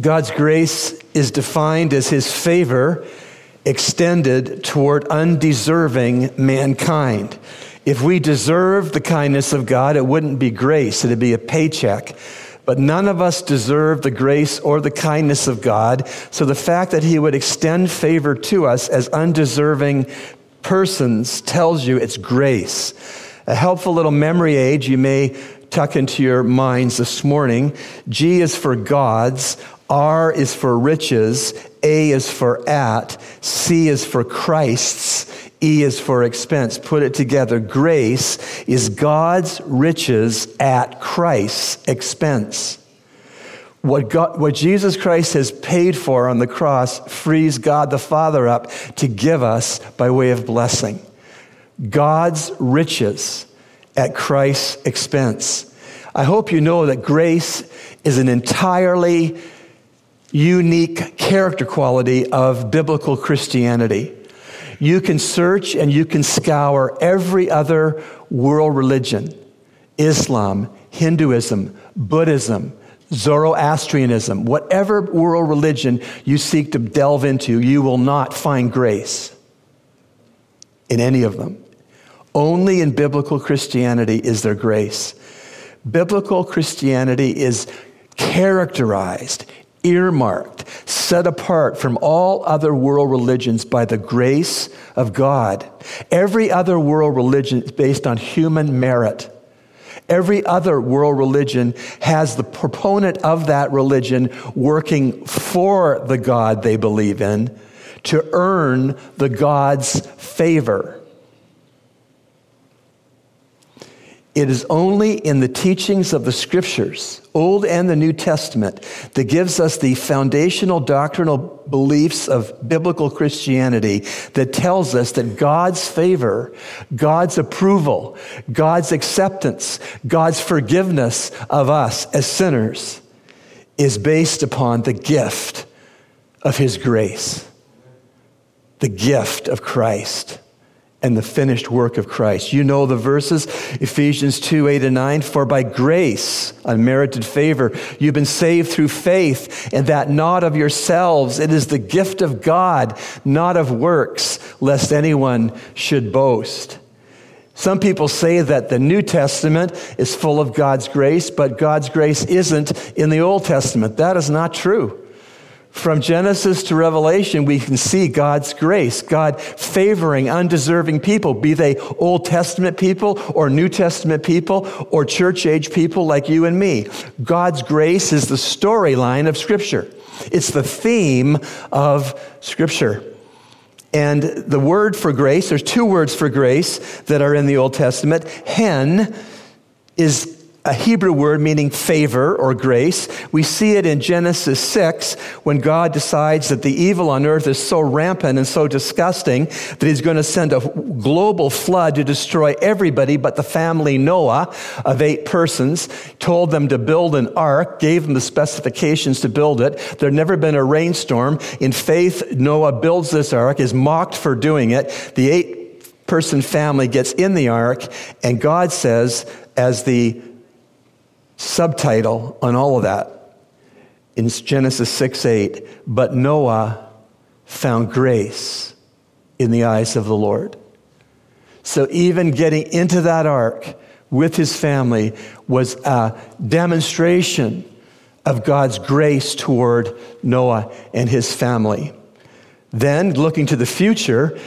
God's grace is defined as his favor extended toward undeserving mankind. If we deserve the kindness of God, it wouldn't be grace, it'd be a paycheck. But none of us deserve the grace or the kindness of God. So the fact that He would extend favor to us as undeserving persons tells you it's grace. A helpful little memory aid you may tuck into your minds this morning. G is for God's, R is for riches, A is for at, C is for Christ's, E is for expense. Put it together. Grace is God's riches at Christ's expense. What, God, what Jesus Christ has paid for on the cross frees God the Father up to give us by way of blessing. God's riches at Christ's expense. I hope you know that grace is an entirely unique character quality of biblical Christianity. You can search and you can scour every other world religion Islam, Hinduism, Buddhism, Zoroastrianism, whatever world religion you seek to delve into, you will not find grace in any of them. Only in biblical Christianity is there grace. Biblical Christianity is characterized, earmarked, set apart from all other world religions by the grace of God. Every other world religion is based on human merit. Every other world religion has the proponent of that religion working for the God they believe in to earn the God's favor. It is only in the teachings of the scriptures, Old and the New Testament, that gives us the foundational doctrinal beliefs of biblical Christianity that tells us that God's favor, God's approval, God's acceptance, God's forgiveness of us as sinners is based upon the gift of His grace, the gift of Christ and the finished work of Christ. You know the verses, Ephesians 2 8 and 9. For by grace, unmerited favor, you've been saved through faith, and that not of yourselves. It is the gift of God, not of works, lest anyone should boast. Some people say that the New Testament is full of God's grace, but God's grace isn't in the Old Testament. That is not true. From Genesis to Revelation, we can see God's grace, God favoring undeserving people, be they Old Testament people or New Testament people or church age people like you and me. God's grace is the storyline of Scripture, it's the theme of Scripture. And the word for grace, there's two words for grace that are in the Old Testament. Hen is a Hebrew word meaning favor or grace. We see it in Genesis 6 when God decides that the evil on earth is so rampant and so disgusting that he's going to send a global flood to destroy everybody but the family Noah of eight persons, told them to build an ark, gave them the specifications to build it. There'd never been a rainstorm. In faith, Noah builds this ark, is mocked for doing it. The eight person family gets in the ark, and God says, as the subtitle on all of that in Genesis 6 8. But Noah found grace in the eyes of the Lord. So even getting into that ark with his family was a demonstration of God's grace toward Noah and his family. Then, looking to the future,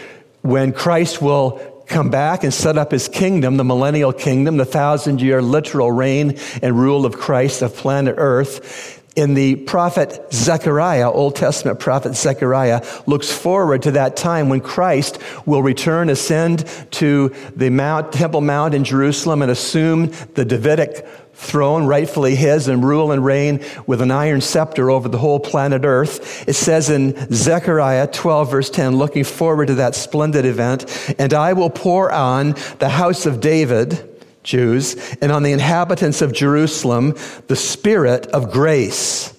when Christ will come back and set up his kingdom, the millennial kingdom, the thousand year literal reign and rule of Christ of planet Earth. In the prophet Zechariah, Old Testament prophet Zechariah, looks forward to that time when Christ will return, ascend to the Mount, Temple Mount in Jerusalem and assume the Davidic throne, rightfully his, and rule and reign with an iron scepter over the whole planet Earth. It says in Zechariah 12, verse 10, looking forward to that splendid event, and I will pour on the house of David, Jews, and on the inhabitants of Jerusalem the spirit of grace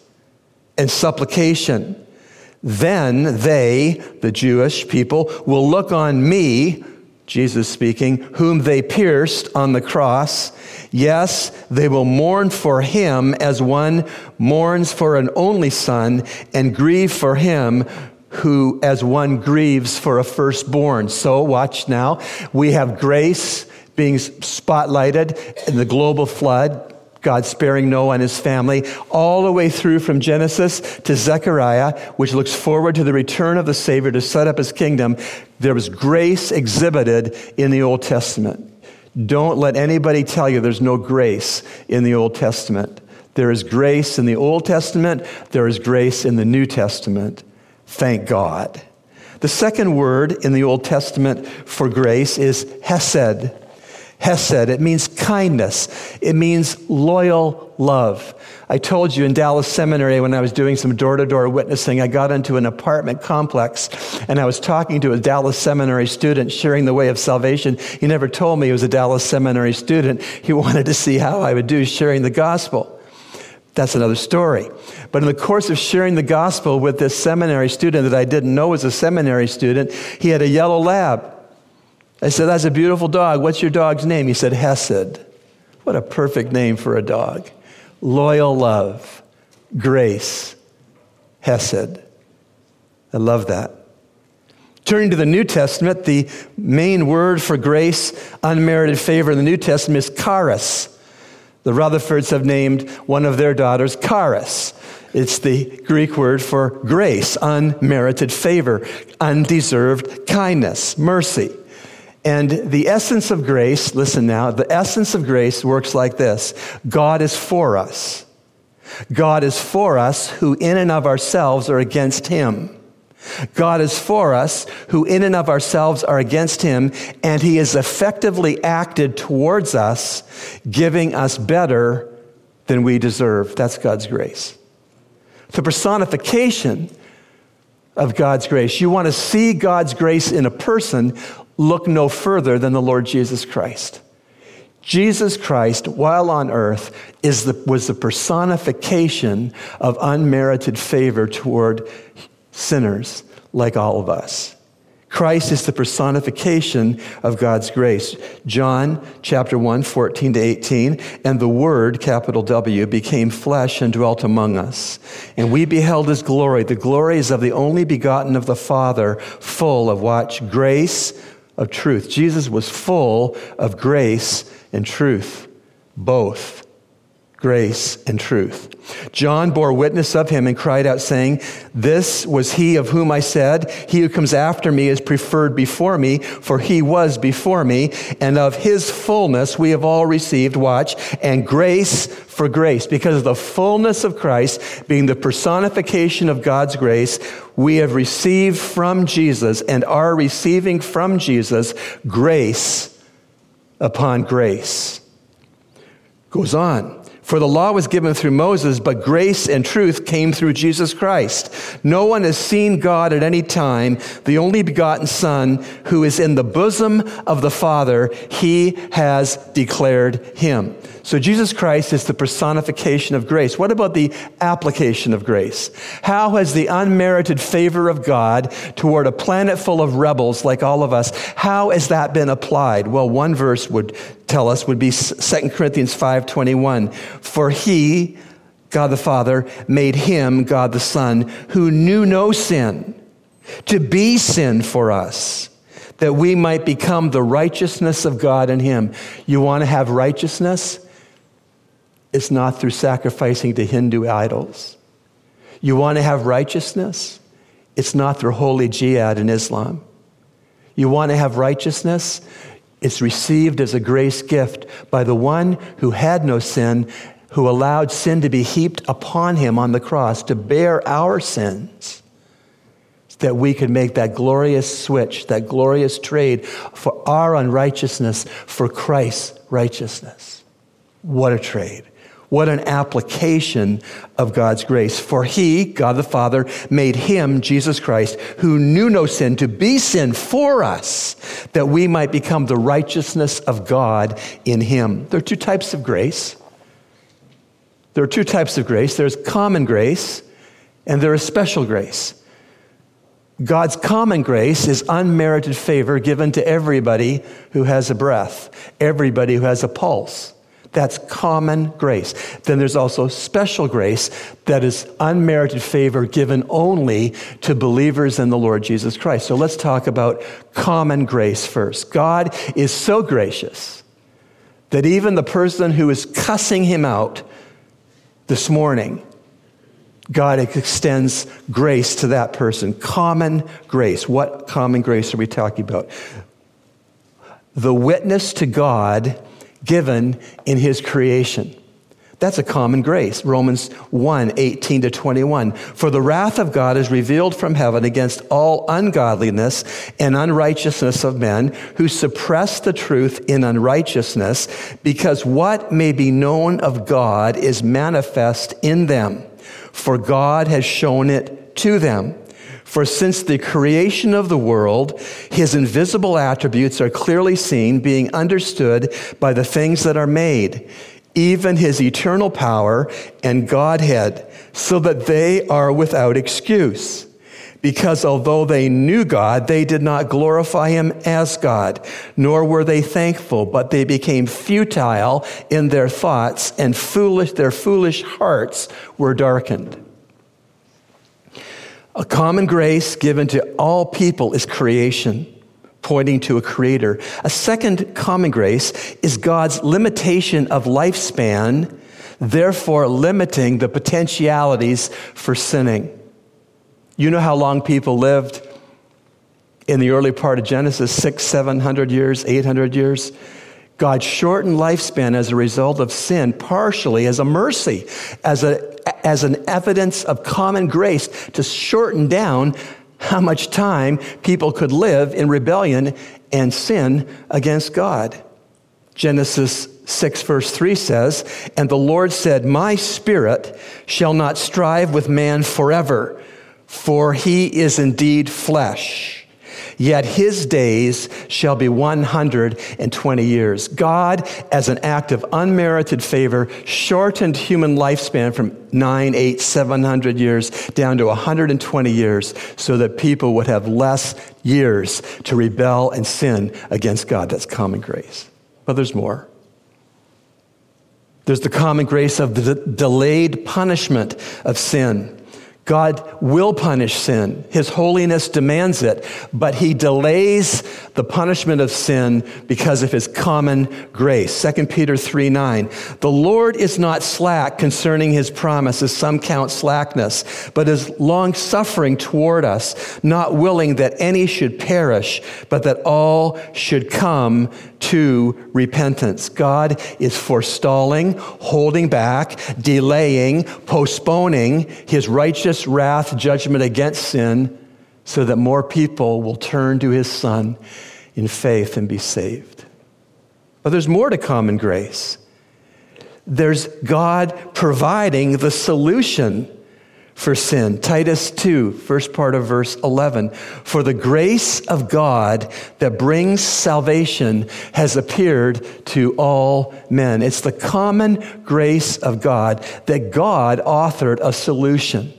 and supplication. Then they, the Jewish people, will look on me Jesus speaking, whom they pierced on the cross. Yes, they will mourn for him as one mourns for an only son and grieve for him who as one grieves for a firstborn. So watch now. We have grace being spotlighted in the global flood. God sparing Noah and his family, all the way through from Genesis to Zechariah, which looks forward to the return of the Savior to set up his kingdom. There was grace exhibited in the Old Testament. Don't let anybody tell you there's no grace in the Old Testament. There is grace in the Old Testament, there is grace in the New Testament. Thank God. The second word in the Old Testament for grace is hesed. Hesed. It means kindness. It means loyal love. I told you in Dallas Seminary when I was doing some door to door witnessing, I got into an apartment complex and I was talking to a Dallas Seminary student sharing the way of salvation. He never told me he was a Dallas Seminary student. He wanted to see how I would do sharing the gospel. That's another story. But in the course of sharing the gospel with this seminary student that I didn't know was a seminary student, he had a yellow lab. I said, That's a beautiful dog. What's your dog's name? He said, Hesed. What a perfect name for a dog. Loyal love, grace, Hesed. I love that. Turning to the New Testament, the main word for grace, unmerited favor in the New Testament is charis. The Rutherfords have named one of their daughters charis. It's the Greek word for grace, unmerited favor, undeserved kindness, mercy. And the essence of grace, listen now, the essence of grace works like this God is for us. God is for us who in and of ourselves are against him. God is for us who in and of ourselves are against him, and he has effectively acted towards us, giving us better than we deserve. That's God's grace. The personification of God's grace. You want to see God's grace in a person, look no further than the Lord Jesus Christ. Jesus Christ, while on earth, is the, was the personification of unmerited favor toward sinners like all of us. Christ is the personification of God's grace. John chapter 1, 14 to 18, and the Word, capital W, became flesh and dwelt among us. And we beheld his glory. The glory is of the only begotten of the Father, full of watch, grace, of truth. Jesus was full of grace and truth, both grace and truth. John bore witness of him and cried out, saying, This was he of whom I said, He who comes after me is preferred before me, for he was before me, and of his fullness we have all received, watch, and grace for grace. Because of the fullness of Christ, being the personification of God's grace, we have received from Jesus and are receiving from Jesus grace upon grace. Goes on. For the law was given through Moses, but grace and truth came through Jesus Christ. No one has seen God at any time, the only begotten Son, who is in the bosom of the Father, he has declared him. So Jesus Christ is the personification of grace. What about the application of grace? How has the unmerited favor of God toward a planet full of rebels like all of us, how has that been applied? Well, one verse would tell us would be 2 Corinthians 5:21. For he, God the Father, made him, God the Son, who knew no sin, to be sin for us that we might become the righteousness of God in him. You want to have righteousness? It's not through sacrificing to Hindu idols. You want to have righteousness? It's not through holy jihad in Islam. You want to have righteousness? It's received as a grace gift by the one who had no sin, who allowed sin to be heaped upon him on the cross to bear our sins, that we could make that glorious switch, that glorious trade for our unrighteousness for Christ's righteousness. What a trade. What an application of God's grace. For he, God the Father, made him, Jesus Christ, who knew no sin, to be sin for us, that we might become the righteousness of God in him. There are two types of grace. There are two types of grace there's common grace, and there is special grace. God's common grace is unmerited favor given to everybody who has a breath, everybody who has a pulse. That's common grace. Then there's also special grace that is unmerited favor given only to believers in the Lord Jesus Christ. So let's talk about common grace first. God is so gracious that even the person who is cussing him out this morning, God extends grace to that person. Common grace. What common grace are we talking about? The witness to God given in his creation. That's a common grace. Romans 1 18 to 21. For the wrath of God is revealed from heaven against all ungodliness and unrighteousness of men who suppress the truth in unrighteousness, because what may be known of God is manifest in them, for God has shown it to them. For since the creation of the world, his invisible attributes are clearly seen, being understood by the things that are made, even his eternal power and Godhead, so that they are without excuse. Because although they knew God, they did not glorify him as God, nor were they thankful, but they became futile in their thoughts, and foolish, their foolish hearts were darkened. A common grace given to all people is creation, pointing to a creator. A second common grace is God's limitation of lifespan, therefore limiting the potentialities for sinning. You know how long people lived in the early part of Genesis six, seven hundred years, eight hundred years? God shortened lifespan as a result of sin, partially as a mercy, as, a, as an evidence of common grace to shorten down how much time people could live in rebellion and sin against God. Genesis 6, verse 3 says, And the Lord said, My spirit shall not strive with man forever, for he is indeed flesh Yet his days shall be 120 years. God, as an act of unmerited favor, shortened human lifespan from 9, 8, 700 years down to 120 years so that people would have less years to rebel and sin against God. That's common grace. But there's more. There's the common grace of the delayed punishment of sin. God will punish sin. His holiness demands it, but he delays the punishment of sin because of his common grace. 2 Peter 3 9. The Lord is not slack concerning his promise, as some count slackness, but is long suffering toward us, not willing that any should perish, but that all should come to repentance. God is forestalling, holding back, delaying, postponing his righteous wrath judgment against sin so that more people will turn to his son in faith and be saved. But there's more to common grace. There's God providing the solution for sin. Titus 2, first part of verse 11. For the grace of God that brings salvation has appeared to all men. It's the common grace of God that God authored a solution.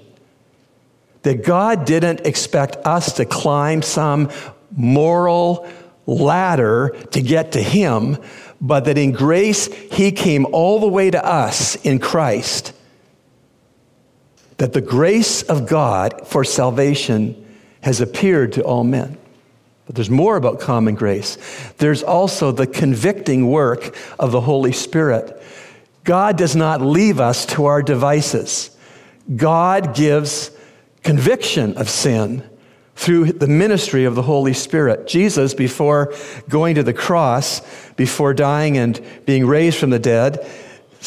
That God didn't expect us to climb some moral ladder to get to Him, but that in grace, He came all the way to us in Christ that the grace of God for salvation has appeared to all men. But there's more about common grace. There's also the convicting work of the Holy Spirit. God does not leave us to our devices. God gives conviction of sin through the ministry of the Holy Spirit. Jesus, before going to the cross, before dying and being raised from the dead,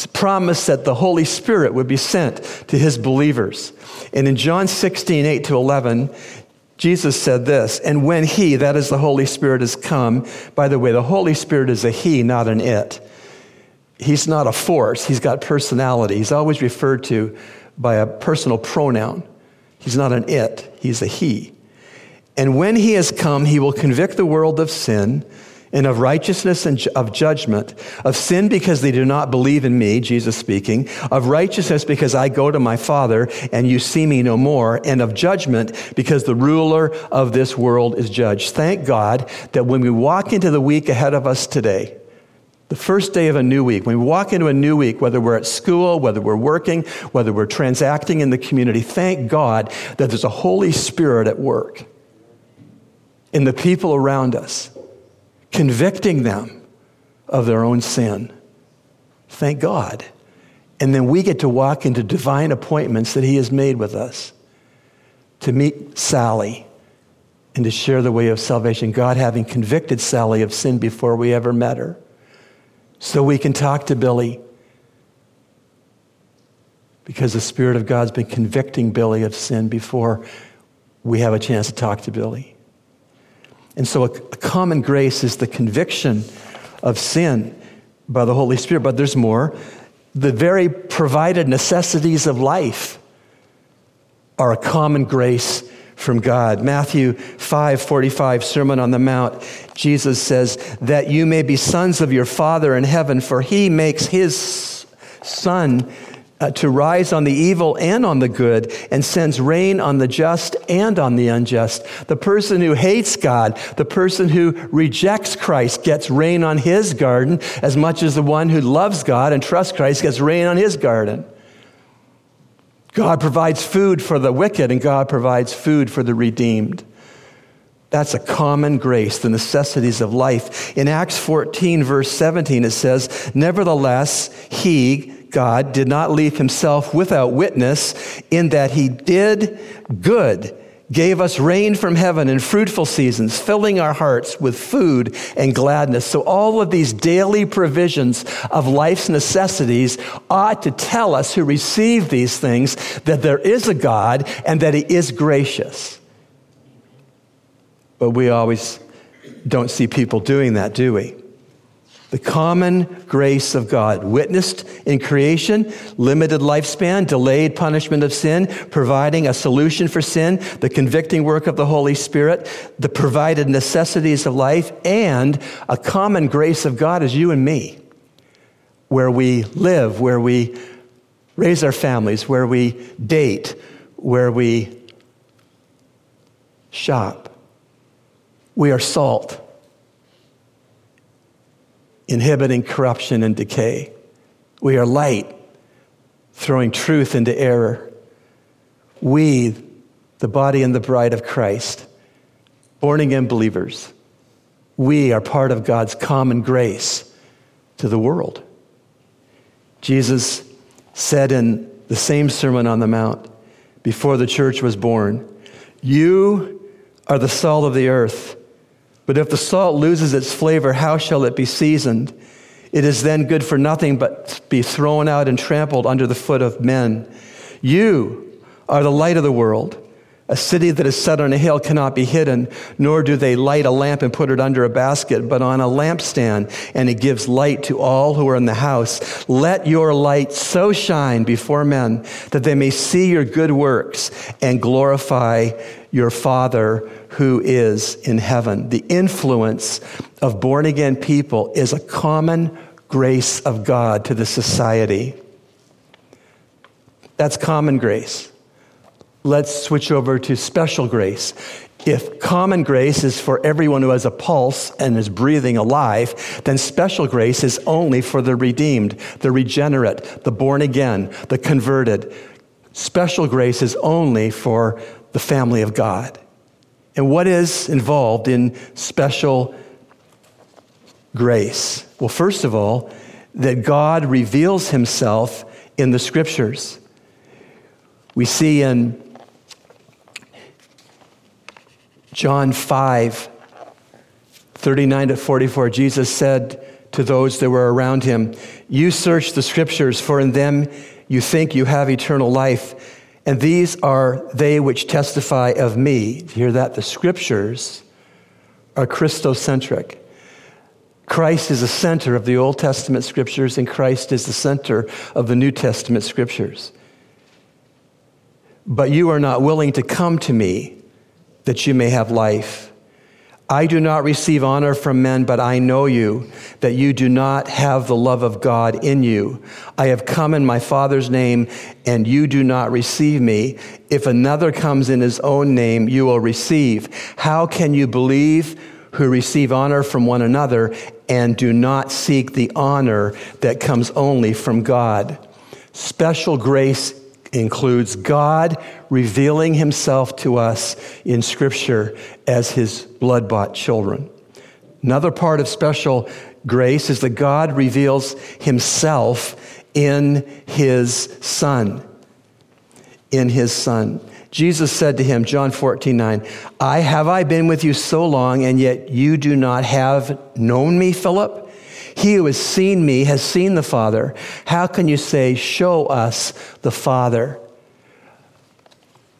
promised that the Holy Spirit would be sent to his believers. And in John 16, 8 to 11, Jesus said this, and when he, that is the Holy Spirit, has come, by the way, the Holy Spirit is a he, not an it. He's not a force, he's got personality. He's always referred to by a personal pronoun. He's not an it, he's a he. And when he has come, he will convict the world of sin and of righteousness and of judgment, of sin because they do not believe in me, Jesus speaking, of righteousness because I go to my Father and you see me no more, and of judgment because the ruler of this world is judged. Thank God that when we walk into the week ahead of us today, the first day of a new week, when we walk into a new week, whether we're at school, whether we're working, whether we're transacting in the community, thank God that there's a Holy Spirit at work in the people around us convicting them of their own sin. Thank God. And then we get to walk into divine appointments that He has made with us to meet Sally and to share the way of salvation. God having convicted Sally of sin before we ever met her. So we can talk to Billy because the Spirit of God's been convicting Billy of sin before we have a chance to talk to Billy. And so, a, a common grace is the conviction of sin by the Holy Spirit, but there's more. The very provided necessities of life are a common grace from God. Matthew 5 45, Sermon on the Mount, Jesus says, That you may be sons of your Father in heaven, for he makes his sun uh, to rise on the evil and on the good, and sends rain on the just and on the unjust. The person who hates God, the person who rejects Christ, gets rain on his garden as much as the one who loves God and trusts Christ gets rain on his garden. God provides food for the wicked, and God provides food for the redeemed. That's a common grace, the necessities of life. In Acts 14, verse 17, it says, Nevertheless, he, God did not leave himself without witness in that he did good, gave us rain from heaven and fruitful seasons, filling our hearts with food and gladness. So all of these daily provisions of life's necessities ought to tell us who receive these things that there is a God and that he is gracious. But we always don't see people doing that, do we? The common grace of God, witnessed in creation, limited lifespan, delayed punishment of sin, providing a solution for sin, the convicting work of the Holy Spirit, the provided necessities of life, and a common grace of God is you and me, where we live, where we raise our families, where we date, where we shop. We are salt inhibiting corruption and decay. We are light, throwing truth into error. We, the body and the bride of Christ, born again believers, we are part of God's common grace to the world. Jesus said in the same Sermon on the Mount before the church was born, You are the salt of the earth. But if the salt loses its flavor, how shall it be seasoned? It is then good for nothing but be thrown out and trampled under the foot of men. You are the light of the world. A city that is set on a hill cannot be hidden, nor do they light a lamp and put it under a basket, but on a lampstand, and it gives light to all who are in the house. Let your light so shine before men that they may see your good works and glorify your Father who is in heaven. The influence of born again people is a common grace of God to the society. That's common grace let's switch over to special grace. If common grace is for everyone who has a pulse and is breathing alive, then special grace is only for the redeemed, the regenerate, the born again, the converted. Special grace is only for the family of God. And what is involved in special grace? Well, first of all, that God reveals himself in the scriptures. We see in John 5, 39 to 44, Jesus said to those that were around him, You search the scriptures, for in them you think you have eternal life, and these are they which testify of me. hear that? The scriptures are Christocentric. Christ is the center of the Old Testament scriptures, and Christ is the center of the New Testament scriptures. But you are not willing to come to me that you may have life. I do not receive honor from men, but I know you, that you do not have the love of God in you. I have come in my Father's name, and you do not receive me. If another comes in his own name, you will receive. How can you believe who receive honor from one another and do not seek the honor that comes only from God? Special grace includes God revealing himself to us in Scripture as his blood bought children. Another part of special grace is that God reveals himself in his Son. In his Son. Jesus said to him, John 14, 9, I have I been with you so long, and yet you do not have known me, Philip? He who has seen me has seen the Father. How can you say, Show us the Father?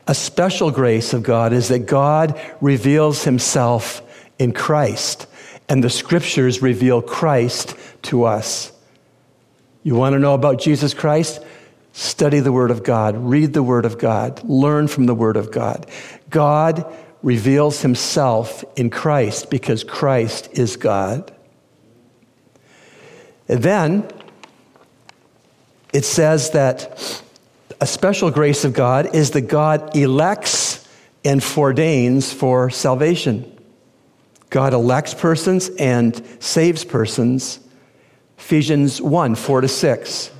A special grace of God is that God reveals himself in Christ, and the scriptures reveal Christ to us. You want to know about Jesus Christ? Study the Word of God, read the Word of God, learn from the Word of God. God reveals himself in Christ because Christ is God. And then it says that a special grace of God is that God elects and foreordains for salvation. God elects persons and saves persons. Ephesians 1 4 to 6.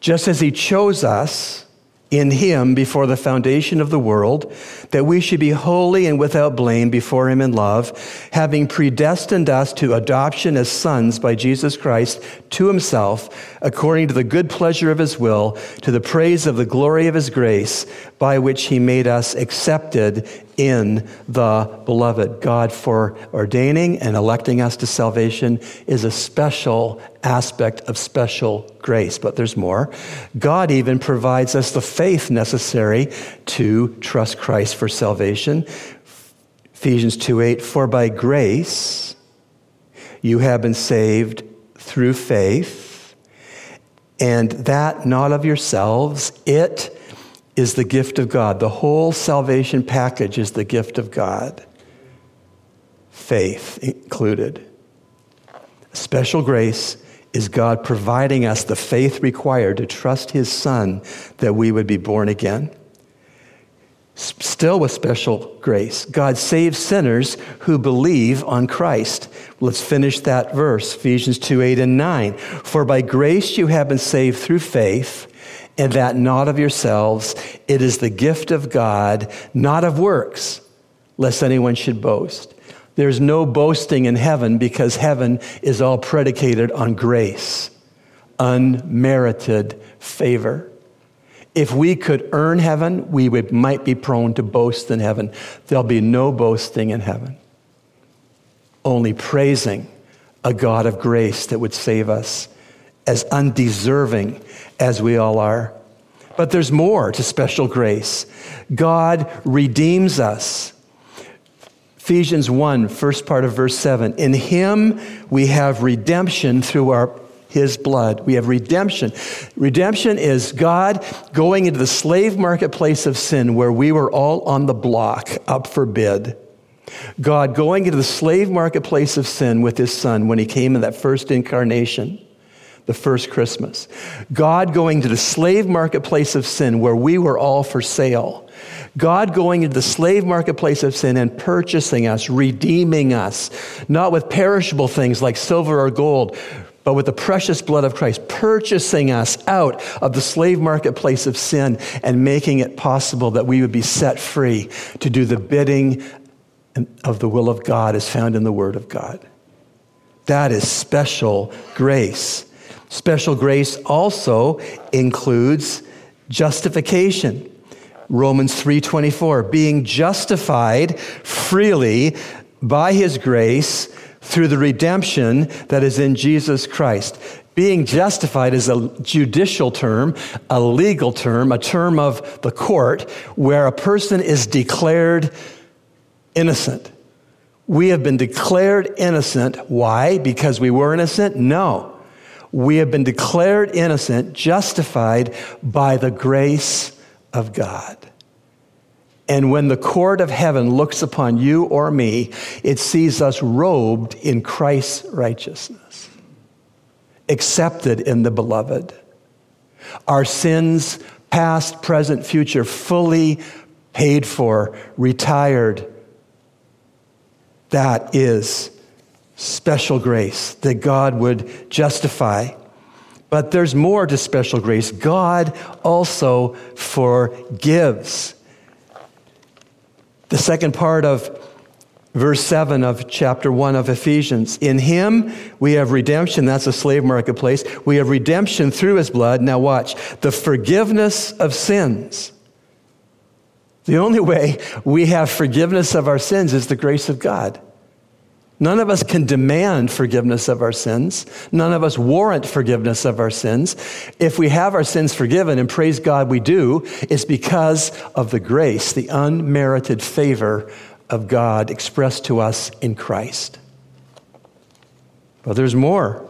Just as he chose us in him before the foundation of the world, that we should be holy and without blame before him in love, having predestined us to adoption as sons by Jesus Christ to himself, according to the good pleasure of his will, to the praise of the glory of his grace, by which he made us accepted in the beloved. God, for ordaining and electing us to salvation, is a special aspect of special grace. But there's more. God even provides us the faith necessary to trust Christ for salvation. Ephesians 2 8, for by grace you have been saved through faith, and that not of yourselves, it is the gift of God. The whole salvation package is the gift of God, faith included. Special grace is God providing us the faith required to trust His Son that we would be born again. Still with special grace, God saves sinners who believe on Christ. Let's finish that verse, Ephesians 2 8 and 9. For by grace you have been saved through faith and that not of yourselves. It is the gift of God, not of works, lest anyone should boast. There's no boasting in heaven because heaven is all predicated on grace, unmerited favor. If we could earn heaven, we would, might be prone to boast in heaven. There'll be no boasting in heaven, only praising a God of grace that would save us as undeserving as we all are. But there's more to special grace. God redeems us. Ephesians 1, first part of verse 7. In him we have redemption through our his blood. We have redemption. Redemption is God going into the slave marketplace of sin where we were all on the block, up for bid. God going into the slave marketplace of sin with his son when he came in that first incarnation the first Christmas. God going to the slave marketplace of sin where we were all for sale. God going into the slave marketplace of sin and purchasing us, redeeming us, not with perishable things like silver or gold, but with the precious blood of Christ, purchasing us out of the slave marketplace of sin and making it possible that we would be set free to do the bidding of the will of God as found in the Word of God. That is special grace. Special grace also includes justification. Romans 3:24, being justified freely by his grace through the redemption that is in Jesus Christ. Being justified is a judicial term, a legal term, a term of the court where a person is declared innocent. We have been declared innocent. Why? Because we were innocent? No. We have been declared innocent, justified by the grace of God. And when the court of heaven looks upon you or me, it sees us robed in Christ's righteousness, accepted in the beloved. Our sins, past, present, future, fully paid for, retired. That is special grace that God would justify. But there's more to special grace. God also forgives. The second part of verse 7 of chapter 1 of Ephesians. In him we have redemption. That's a slave marketplace. We have redemption through his blood. Now, watch the forgiveness of sins. The only way we have forgiveness of our sins is the grace of God. None of us can demand forgiveness of our sins. None of us warrant forgiveness of our sins. If we have our sins forgiven, and praise God we do, it's because of the grace, the unmerited favor of God expressed to us in Christ. But there's more.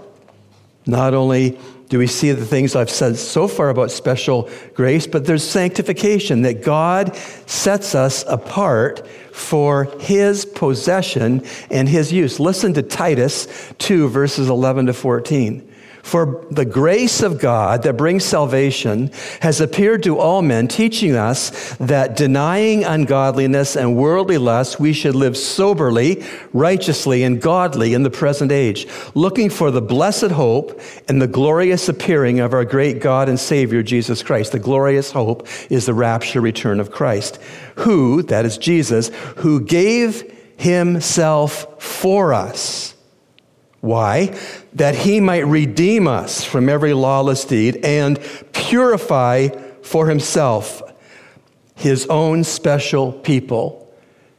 Not only do we see the things I've said so far about special grace, but there's sanctification, that God sets us apart for his possession and his use. Listen to Titus 2, verses 11 to 14. For the grace of God that brings salvation has appeared to all men, teaching us that denying ungodliness and worldly lust, we should live soberly, righteously, and godly in the present age, looking for the blessed hope and the glorious appearing of our great God and Savior, Jesus Christ. The glorious hope is the rapture return of Christ, who, that is Jesus, who gave himself for us why? That he might redeem us from every lawless deed and purify for himself his own special people,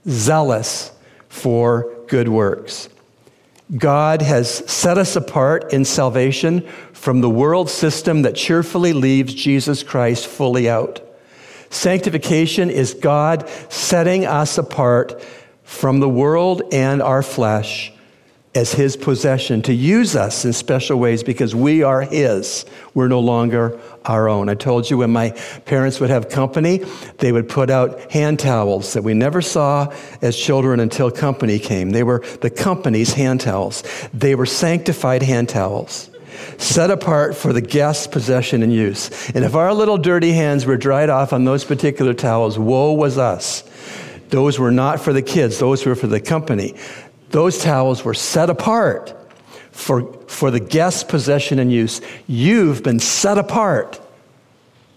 zealous for good works. God has set us apart in salvation from the world system that cheerfully leaves Jesus Christ fully out. Sanctification is God setting us apart from the world and our flesh as his possession to use us in special ways because we are his. We're no longer our own. I told you when my parents would have company, they would put out hand towels that we never saw as children until company came. They were the company's hand towels. They were sanctified hand towels. Set apart for the guest's possession and use. And if our little dirty hands were dried off on those particular towels, woe was us. Those were not for the kids, those were for the company. Those towels were set apart for, for the guest's possession and use. You've been set apart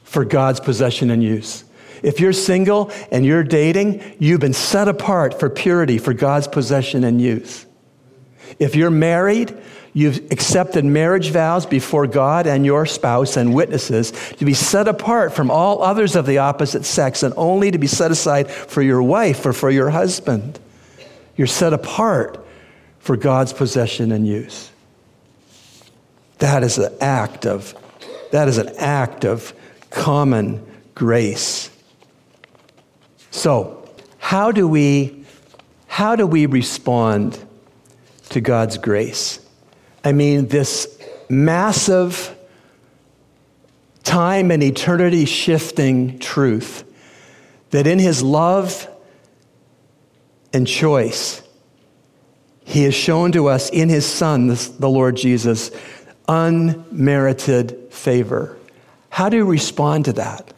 for God's possession and use. If you're single and you're dating, you've been set apart for purity, for God's possession and use. If you're married, you've accepted marriage vows before God and your spouse and witnesses to be set apart from all others of the opposite sex and only to be set aside for your wife or for your husband. You're set apart for God's possession and use. That is an act of that is an act of common grace. So, how do we how do we respond to God's grace? I mean, this massive time and eternity shifting truth that in his love and choice. He has shown to us in his Son, the Lord Jesus, unmerited favor. How do you respond to that?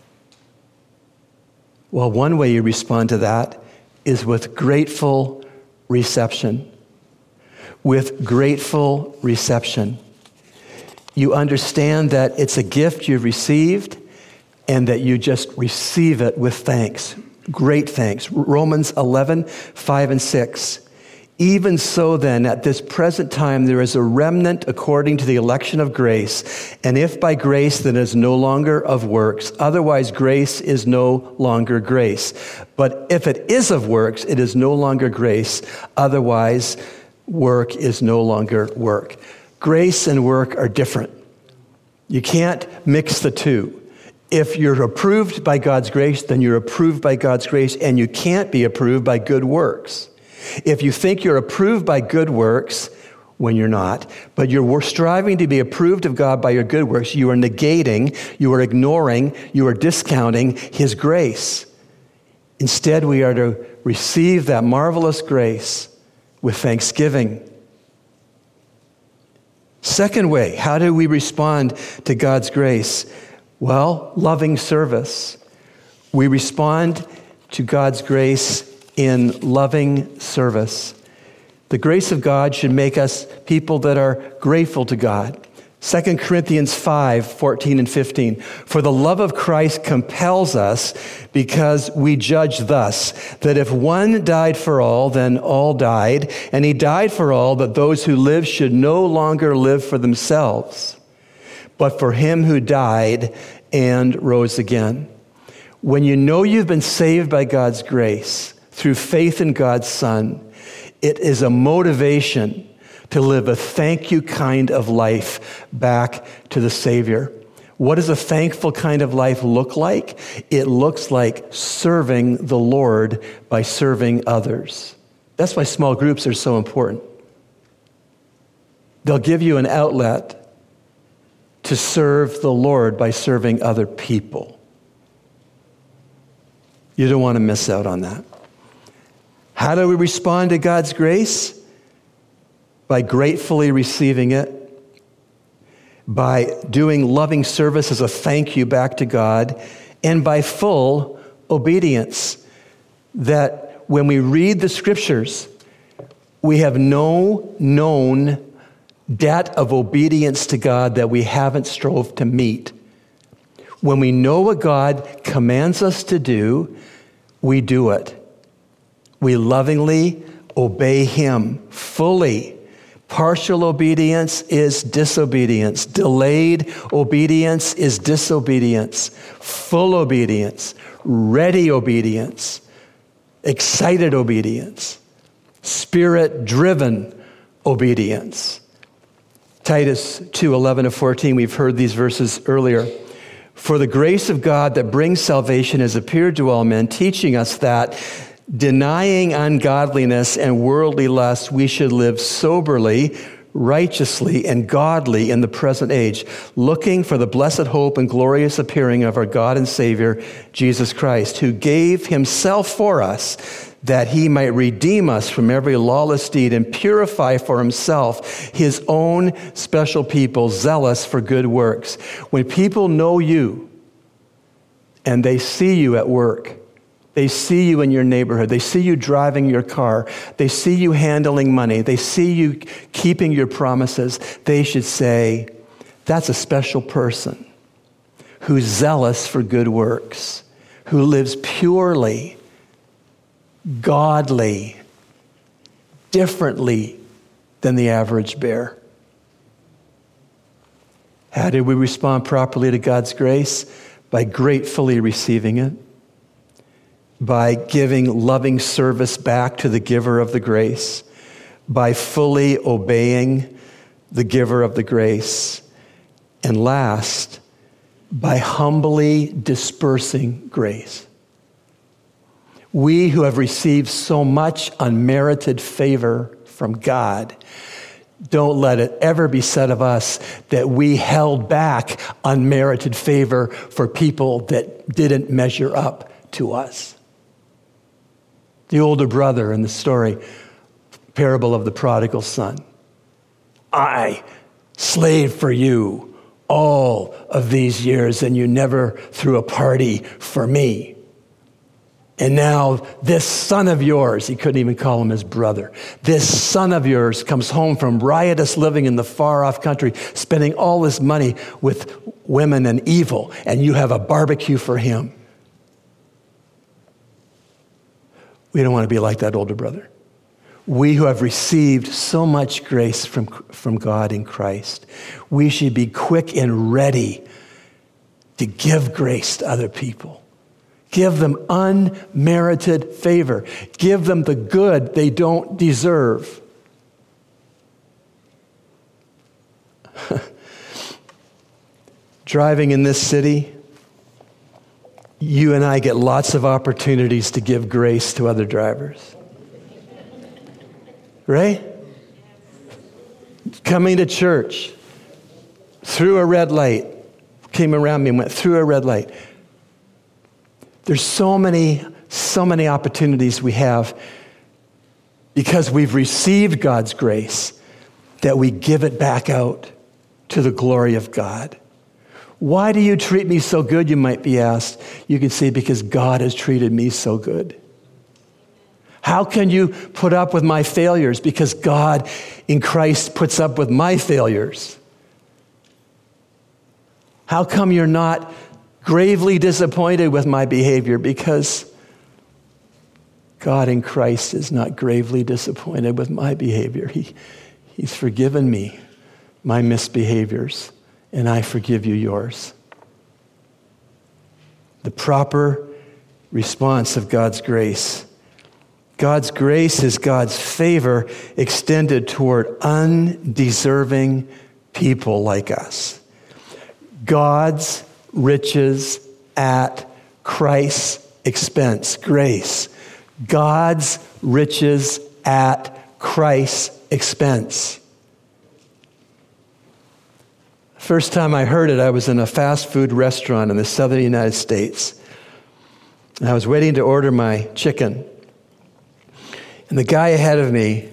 Well, one way you respond to that is with grateful reception. With grateful reception. You understand that it's a gift you've received and that you just receive it with thanks, great thanks. Romans 11, 5 and 6. Even so, then, at this present time, there is a remnant according to the election of grace. And if by grace, then is no longer of works. Otherwise, grace is no longer grace. But if it is of works, it is no longer grace. Otherwise, work is no longer work. Grace and work are different. You can't mix the two. If you're approved by God's grace, then you're approved by God's grace, and you can't be approved by good works. If you think you're approved by good works, when you're not, but you're striving to be approved of God by your good works, you are negating, you are ignoring, you are discounting His grace. Instead, we are to receive that marvelous grace with thanksgiving. Second way, how do we respond to God's grace? Well, loving service. We respond to God's grace in loving service. The grace of God should make us people that are grateful to God. 2 Corinthians 5 14 and 15. For the love of Christ compels us because we judge thus that if one died for all, then all died, and he died for all that those who live should no longer live for themselves, but for him who died and rose again. When you know you've been saved by God's grace through faith in God's Son, it is a motivation to live a thank you kind of life back to the Savior. What does a thankful kind of life look like? It looks like serving the Lord by serving others. That's why small groups are so important. They'll give you an outlet to serve the Lord by serving other people. You don't want to miss out on that. How do we respond to God's grace? by gratefully receiving it, by doing loving service as a thank you back to God, and by full obedience. That when we read the scriptures, we have no known debt of obedience to God that we haven't strove to meet. When we know what God commands us to do, we do it. We lovingly obey Him fully Partial obedience is disobedience. Delayed obedience is disobedience. Full obedience, ready obedience, excited obedience, spirit driven obedience. Titus 2 11 to 14, we've heard these verses earlier. For the grace of God that brings salvation has appeared to all men, teaching us that denying ungodliness and worldly lust, we should live soberly, righteously, and godly in the present age, looking for the blessed hope and glorious appearing of our God and Savior, Jesus Christ, who gave himself for us that he might redeem us from every lawless deed and purify for himself his own special people, zealous for good works. When people know you and they see you at work, they see you in your neighborhood. They see you driving your car. They see you handling money. They see you keeping your promises. They should say, That's a special person who's zealous for good works, who lives purely, godly, differently than the average bear. How did we respond properly to God's grace? By gratefully receiving it by giving loving service back to the giver of the grace, by fully obeying the giver of the grace, and last, by humbly dispersing grace. We who have received so much unmerited favor from God, don't let it ever be said of us that we held back unmerited favor for people that didn't measure up to us the older brother in the story, parable of the prodigal son. I slaved for you all of these years, and you never threw a party for me. And now, this son of yours, he couldn't even call him his brother, this son of yours comes home from riotous living in the far off country, spending all this money with women and evil, and you have a barbecue for him. We don't want to be like that older brother. We who have received so much grace from, from God in Christ, we should be quick and ready to give grace to other people. Give them unmerited favor. Give them the good they don't deserve. Driving in this city, you and I get lots of opportunities to give grace to other drivers. Right? Coming to church through a red light, came around me and went through a red light. There's so many So many opportunities we have because we've received God's grace that we give it back out to the glory of God. Why do you treat me so good, you might be asked? You can say, because God has treated me so good. How can you put up with my failures? Because God in Christ puts up with my failures. How come you're not gravely disappointed with my behavior? Because God in Christ is not gravely disappointed with my behavior. He, he's forgiven me my misbehaviors, and I forgive you yours. The proper response of God's grace. God's grace is God's favor extended toward undeserving people like us. God's riches at Christ's expense. Grace. God's riches at Christ's expense. First time I heard it, I was in a fast food restaurant in the southern United States. And I was waiting to order my chicken. And the guy ahead of me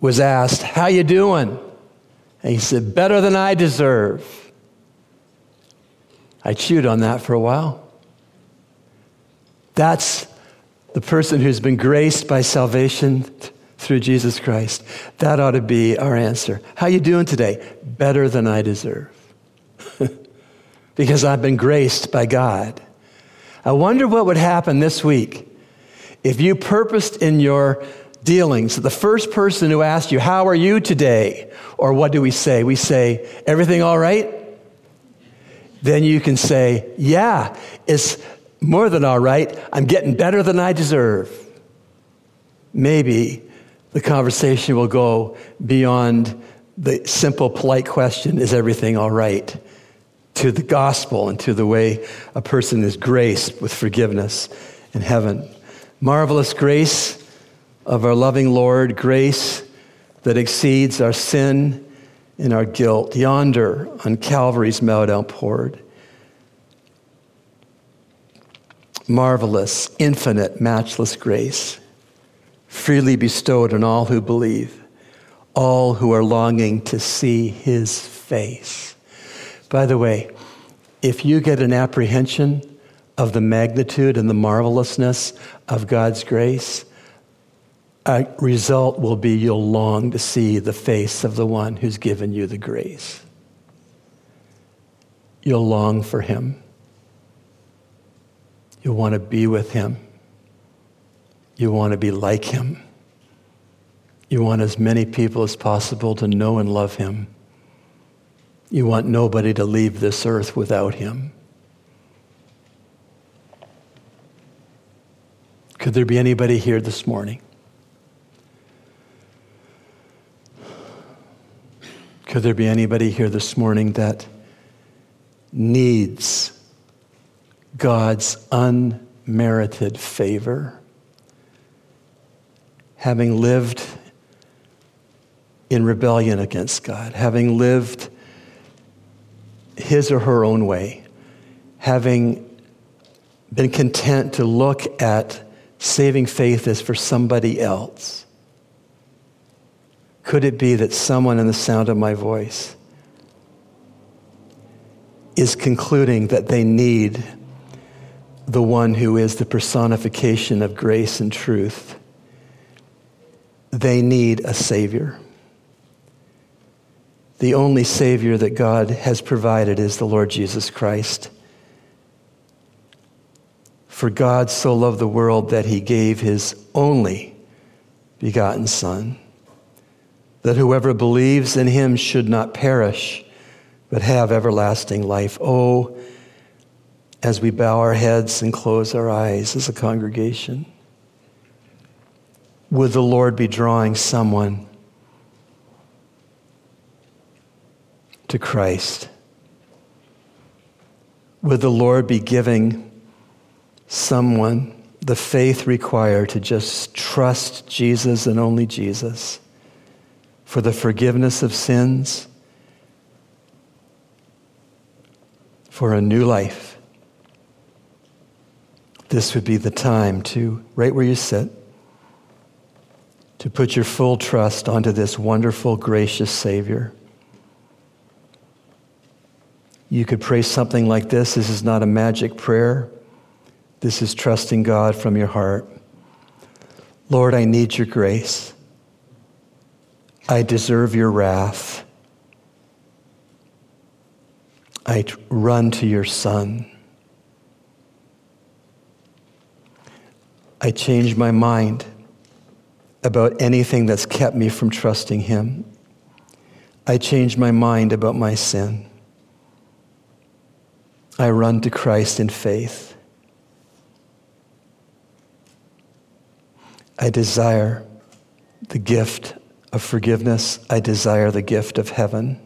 was asked, "How you doing?" And he said, "Better than I deserve." I chewed on that for a while. That's the person who's been graced by salvation through Jesus Christ. That ought to be our answer. How you doing today? Better than I deserve. because I've been graced by God. I wonder what would happen this week if you purposed in your dealings that the first person who asked you, How are you today? Or what do we say? We say, Everything all right? Then you can say, Yeah, it's more than all right. I'm getting better than I deserve. Maybe the conversation will go beyond the simple, polite question, Is everything all right? to the gospel and to the way a person is graced with forgiveness in heaven. Marvelous grace of our loving Lord, grace that exceeds our sin and our guilt, yonder on Calvary's mount outpoured. Marvelous, infinite, matchless grace, freely bestowed on all who believe, all who are longing to see his face. By the way, if you get an apprehension of the magnitude and the marvelousness of God's grace, a result will be you'll long to see the face of the one who's given you the grace. You'll long for him. You'll want to be with him. You want to be like him. You want as many people as possible to know and love him. You want nobody to leave this earth without him. Could there be anybody here this morning? Could there be anybody here this morning that needs God's unmerited favor? Having lived in rebellion against God, having lived his or her own way, having been content to look at saving faith as for somebody else. Could it be that someone in the sound of my voice is concluding that they need the one who is the personification of grace and truth? They need a Savior. The only Savior that God has provided is the Lord Jesus Christ. For God so loved the world that he gave his only begotten Son, that whoever believes in him should not perish, but have everlasting life. Oh, as we bow our heads and close our eyes as a congregation, would the Lord be drawing someone to Christ? Would the Lord be giving someone the faith required to just trust Jesus and only Jesus for the forgiveness of sins, for a new life? this would be the time to, right where you sit, to put your full trust onto this wonderful, gracious Savior. You could pray something like this. This is not a magic prayer. This is trusting God from your heart. Lord, I need your grace. I deserve your wrath. I run to your Son. I change my mind about anything that's kept me from trusting Him. I change my mind about my sin. I run to Christ in faith. I desire the gift of forgiveness. I desire the gift of heaven.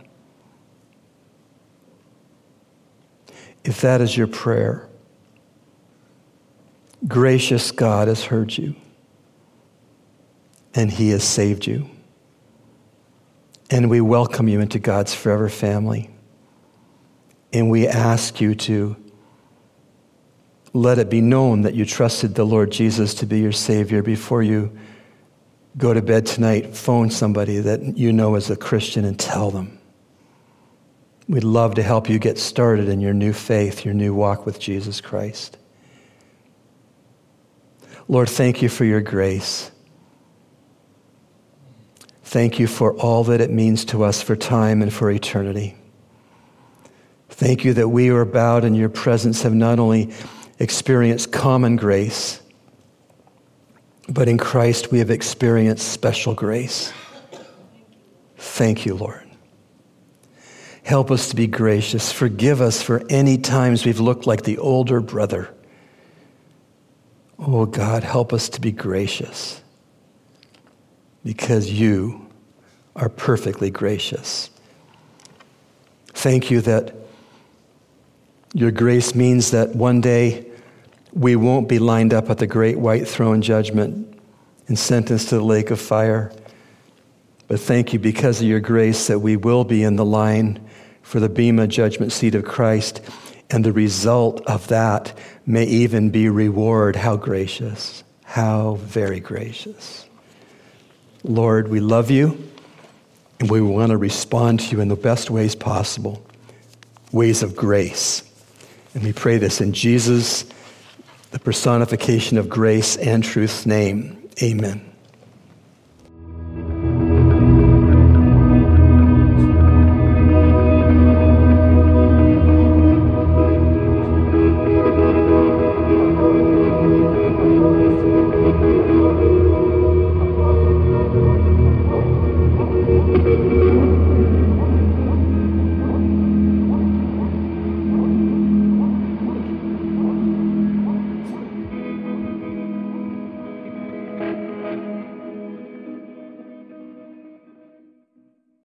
If that is your prayer, gracious God has heard you and he has saved you. And we welcome you into God's forever family. And we ask you to let it be known that you trusted the Lord Jesus to be your Savior before you go to bed tonight. Phone somebody that you know is a Christian and tell them. We'd love to help you get started in your new faith, your new walk with Jesus Christ. Lord, thank you for your grace. Thank you for all that it means to us for time and for eternity. Thank you that we who are bowed in your presence have not only experienced common grace, but in Christ we have experienced special grace. Thank you, Lord. Help us to be gracious. Forgive us for any times we've looked like the older brother. Oh God, help us to be gracious because you are perfectly gracious. Thank you that your grace means that one day we won't be lined up at the great white throne judgment and sentenced to the lake of fire. But thank you because of your grace that we will be in the line for the Bema judgment seat of Christ. And the result of that may even be reward. How gracious. How very gracious. Lord, we love you and we want to respond to you in the best ways possible ways of grace. And we pray this in Jesus, the personification of grace and truth's name. Amen.